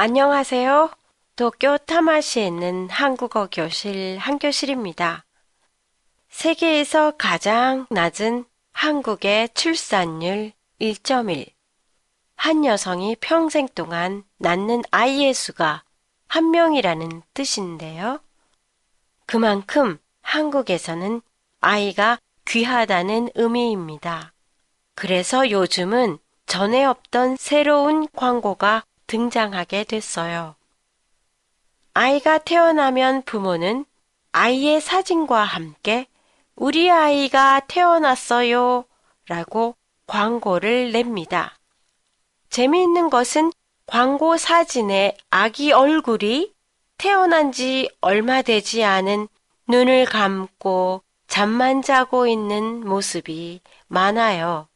안녕하세요. 도쿄 타마시에 있는 한국어 교실 한교실입니다. 세계에서 가장 낮은 한국의 출산율 1.1. 한 여성이 평생 동안 낳는 아이의 수가 한 명이라는 뜻인데요. 그만큼 한국에서는 아이가 귀하다는 의미입니다. 그래서 요즘은 전에 없던 새로운 광고가 등장하게 됐어요. 아이가 태어나면 부모는 아이의 사진과 함께 우리 아이가 태어났어요 라고 광고를 냅니다. 재미있는 것은 광고 사진에 아기 얼굴이 태어난 지 얼마 되지 않은 눈을 감고 잠만 자고 있는 모습이 많아요.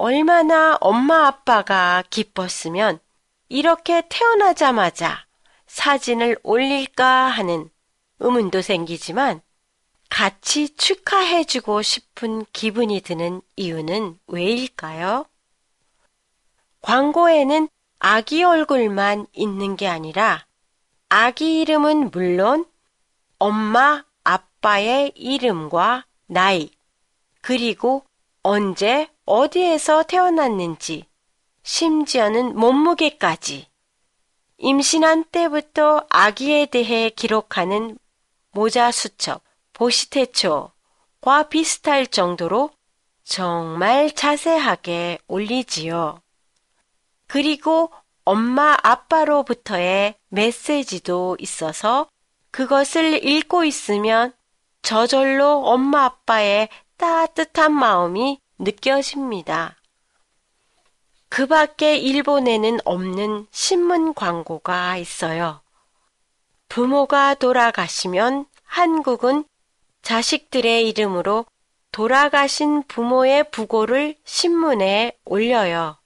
얼마나 엄마 아빠가 기뻤으면 이렇게 태어나자마자 사진을 올릴까 하는 의문도 생기지만 같이 축하해주고 싶은 기분이 드는 이유는 왜일까요? 광고에는 아기 얼굴만 있는 게 아니라 아기 이름은 물론 엄마, 아빠의 이름과 나이, 그리고 언제 어디에서 태어났는지, 심지어는 몸무게까지, 임신한 때부터 아기에 대해 기록하는 모자 수첩, 보시테초과 비슷할 정도로 정말 자세하게 올리지요. 그리고 엄마 아빠로부터의 메시지도 있어서 그것을 읽고 있으면 저절로 엄마 아빠의 따뜻한 마음이 느껴집니다. 그 밖에 일본에는 없는 신문 광고가 있어요. 부모가 돌아가시면 한국은 자식들의 이름으로 돌아가신 부모의 부고를 신문에 올려요.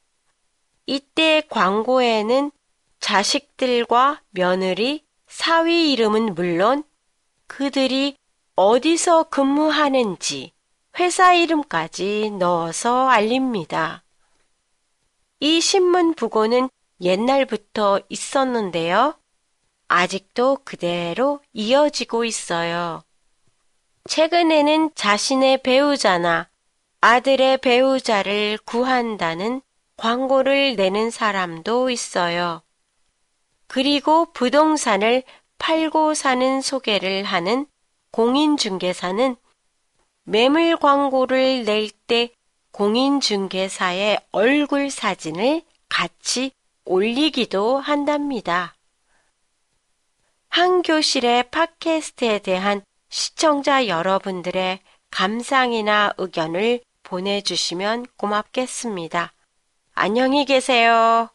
이때 광고에는 자식들과 며느리, 사위 이름은 물론 그들이 어디서 근무하는지 회사 이름까지 넣어서 알립니다. 이 신문 부고는 옛날부터 있었는데요. 아직도 그대로 이어지고 있어요. 최근에는 자신의 배우자나 아들의 배우자를 구한다는 광고를 내는 사람도 있어요. 그리고 부동산을 팔고 사는 소개를 하는 공인중개사는 매물 광고를 낼 때 공인중개사의 얼굴 사진을 같이 올리기도 한답니다. 한 교실의 팟캐스트에 대한 시청자 여러분들의 감상이나 의견을 보내주시면 고맙겠습니다. 안녕히 계세요.